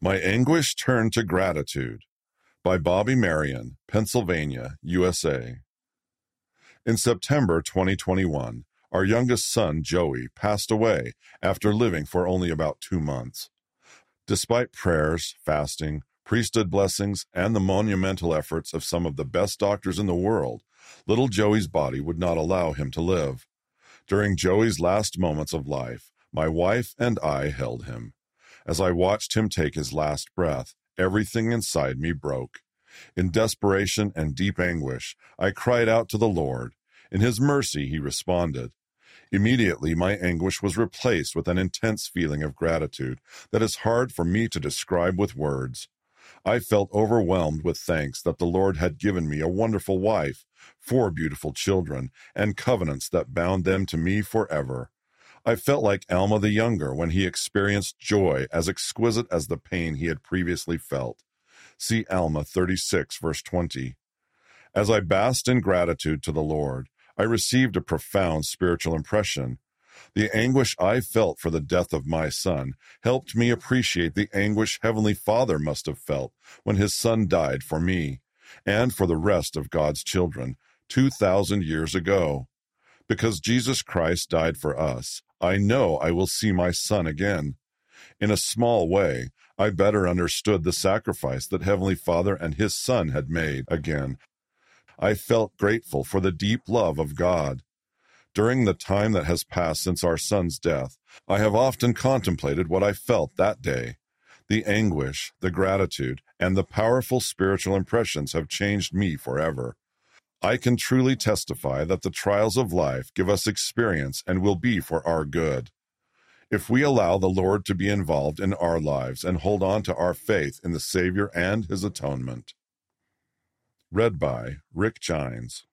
My Anguish Turned to Gratitude by Bobby Marion, Pennsylvania, USA. In September 2021, our youngest son, Joey, passed away after living for only about two months. Despite prayers, fasting, priesthood blessings, and the monumental efforts of some of the best doctors in the world, little Joey's body would not allow him to live. During Joey's last moments of life, my wife and I held him. As I watched him take his last breath, everything inside me broke. In desperation and deep anguish, I cried out to the Lord. In his mercy, he responded. Immediately, my anguish was replaced with an intense feeling of gratitude that is hard for me to describe with words. I felt overwhelmed with thanks that the Lord had given me a wonderful wife, four beautiful children, and covenants that bound them to me forever. I felt like Alma the Younger when he experienced joy as exquisite as the pain he had previously felt. See Alma 36, verse 20. As I basked in gratitude to the Lord, I received a profound spiritual impression. The anguish I felt for the death of my son helped me appreciate the anguish Heavenly Father must have felt when his son died for me and for the rest of God's children 2,000 years ago. Because Jesus Christ died for us, I know I will see my son again. In a small way, I better understood the sacrifice that Heavenly Father and His Son had made again. I felt grateful for the deep love of God. During the time that has passed since our son's death, I have often contemplated what I felt that day. The anguish, the gratitude, and the powerful spiritual impressions have changed me forever. I can truly testify that the trials of life give us experience and will be for our good. If we allow the Lord to be involved in our lives and hold on to our faith in the Savior and His atonement. Read by Rick Gines.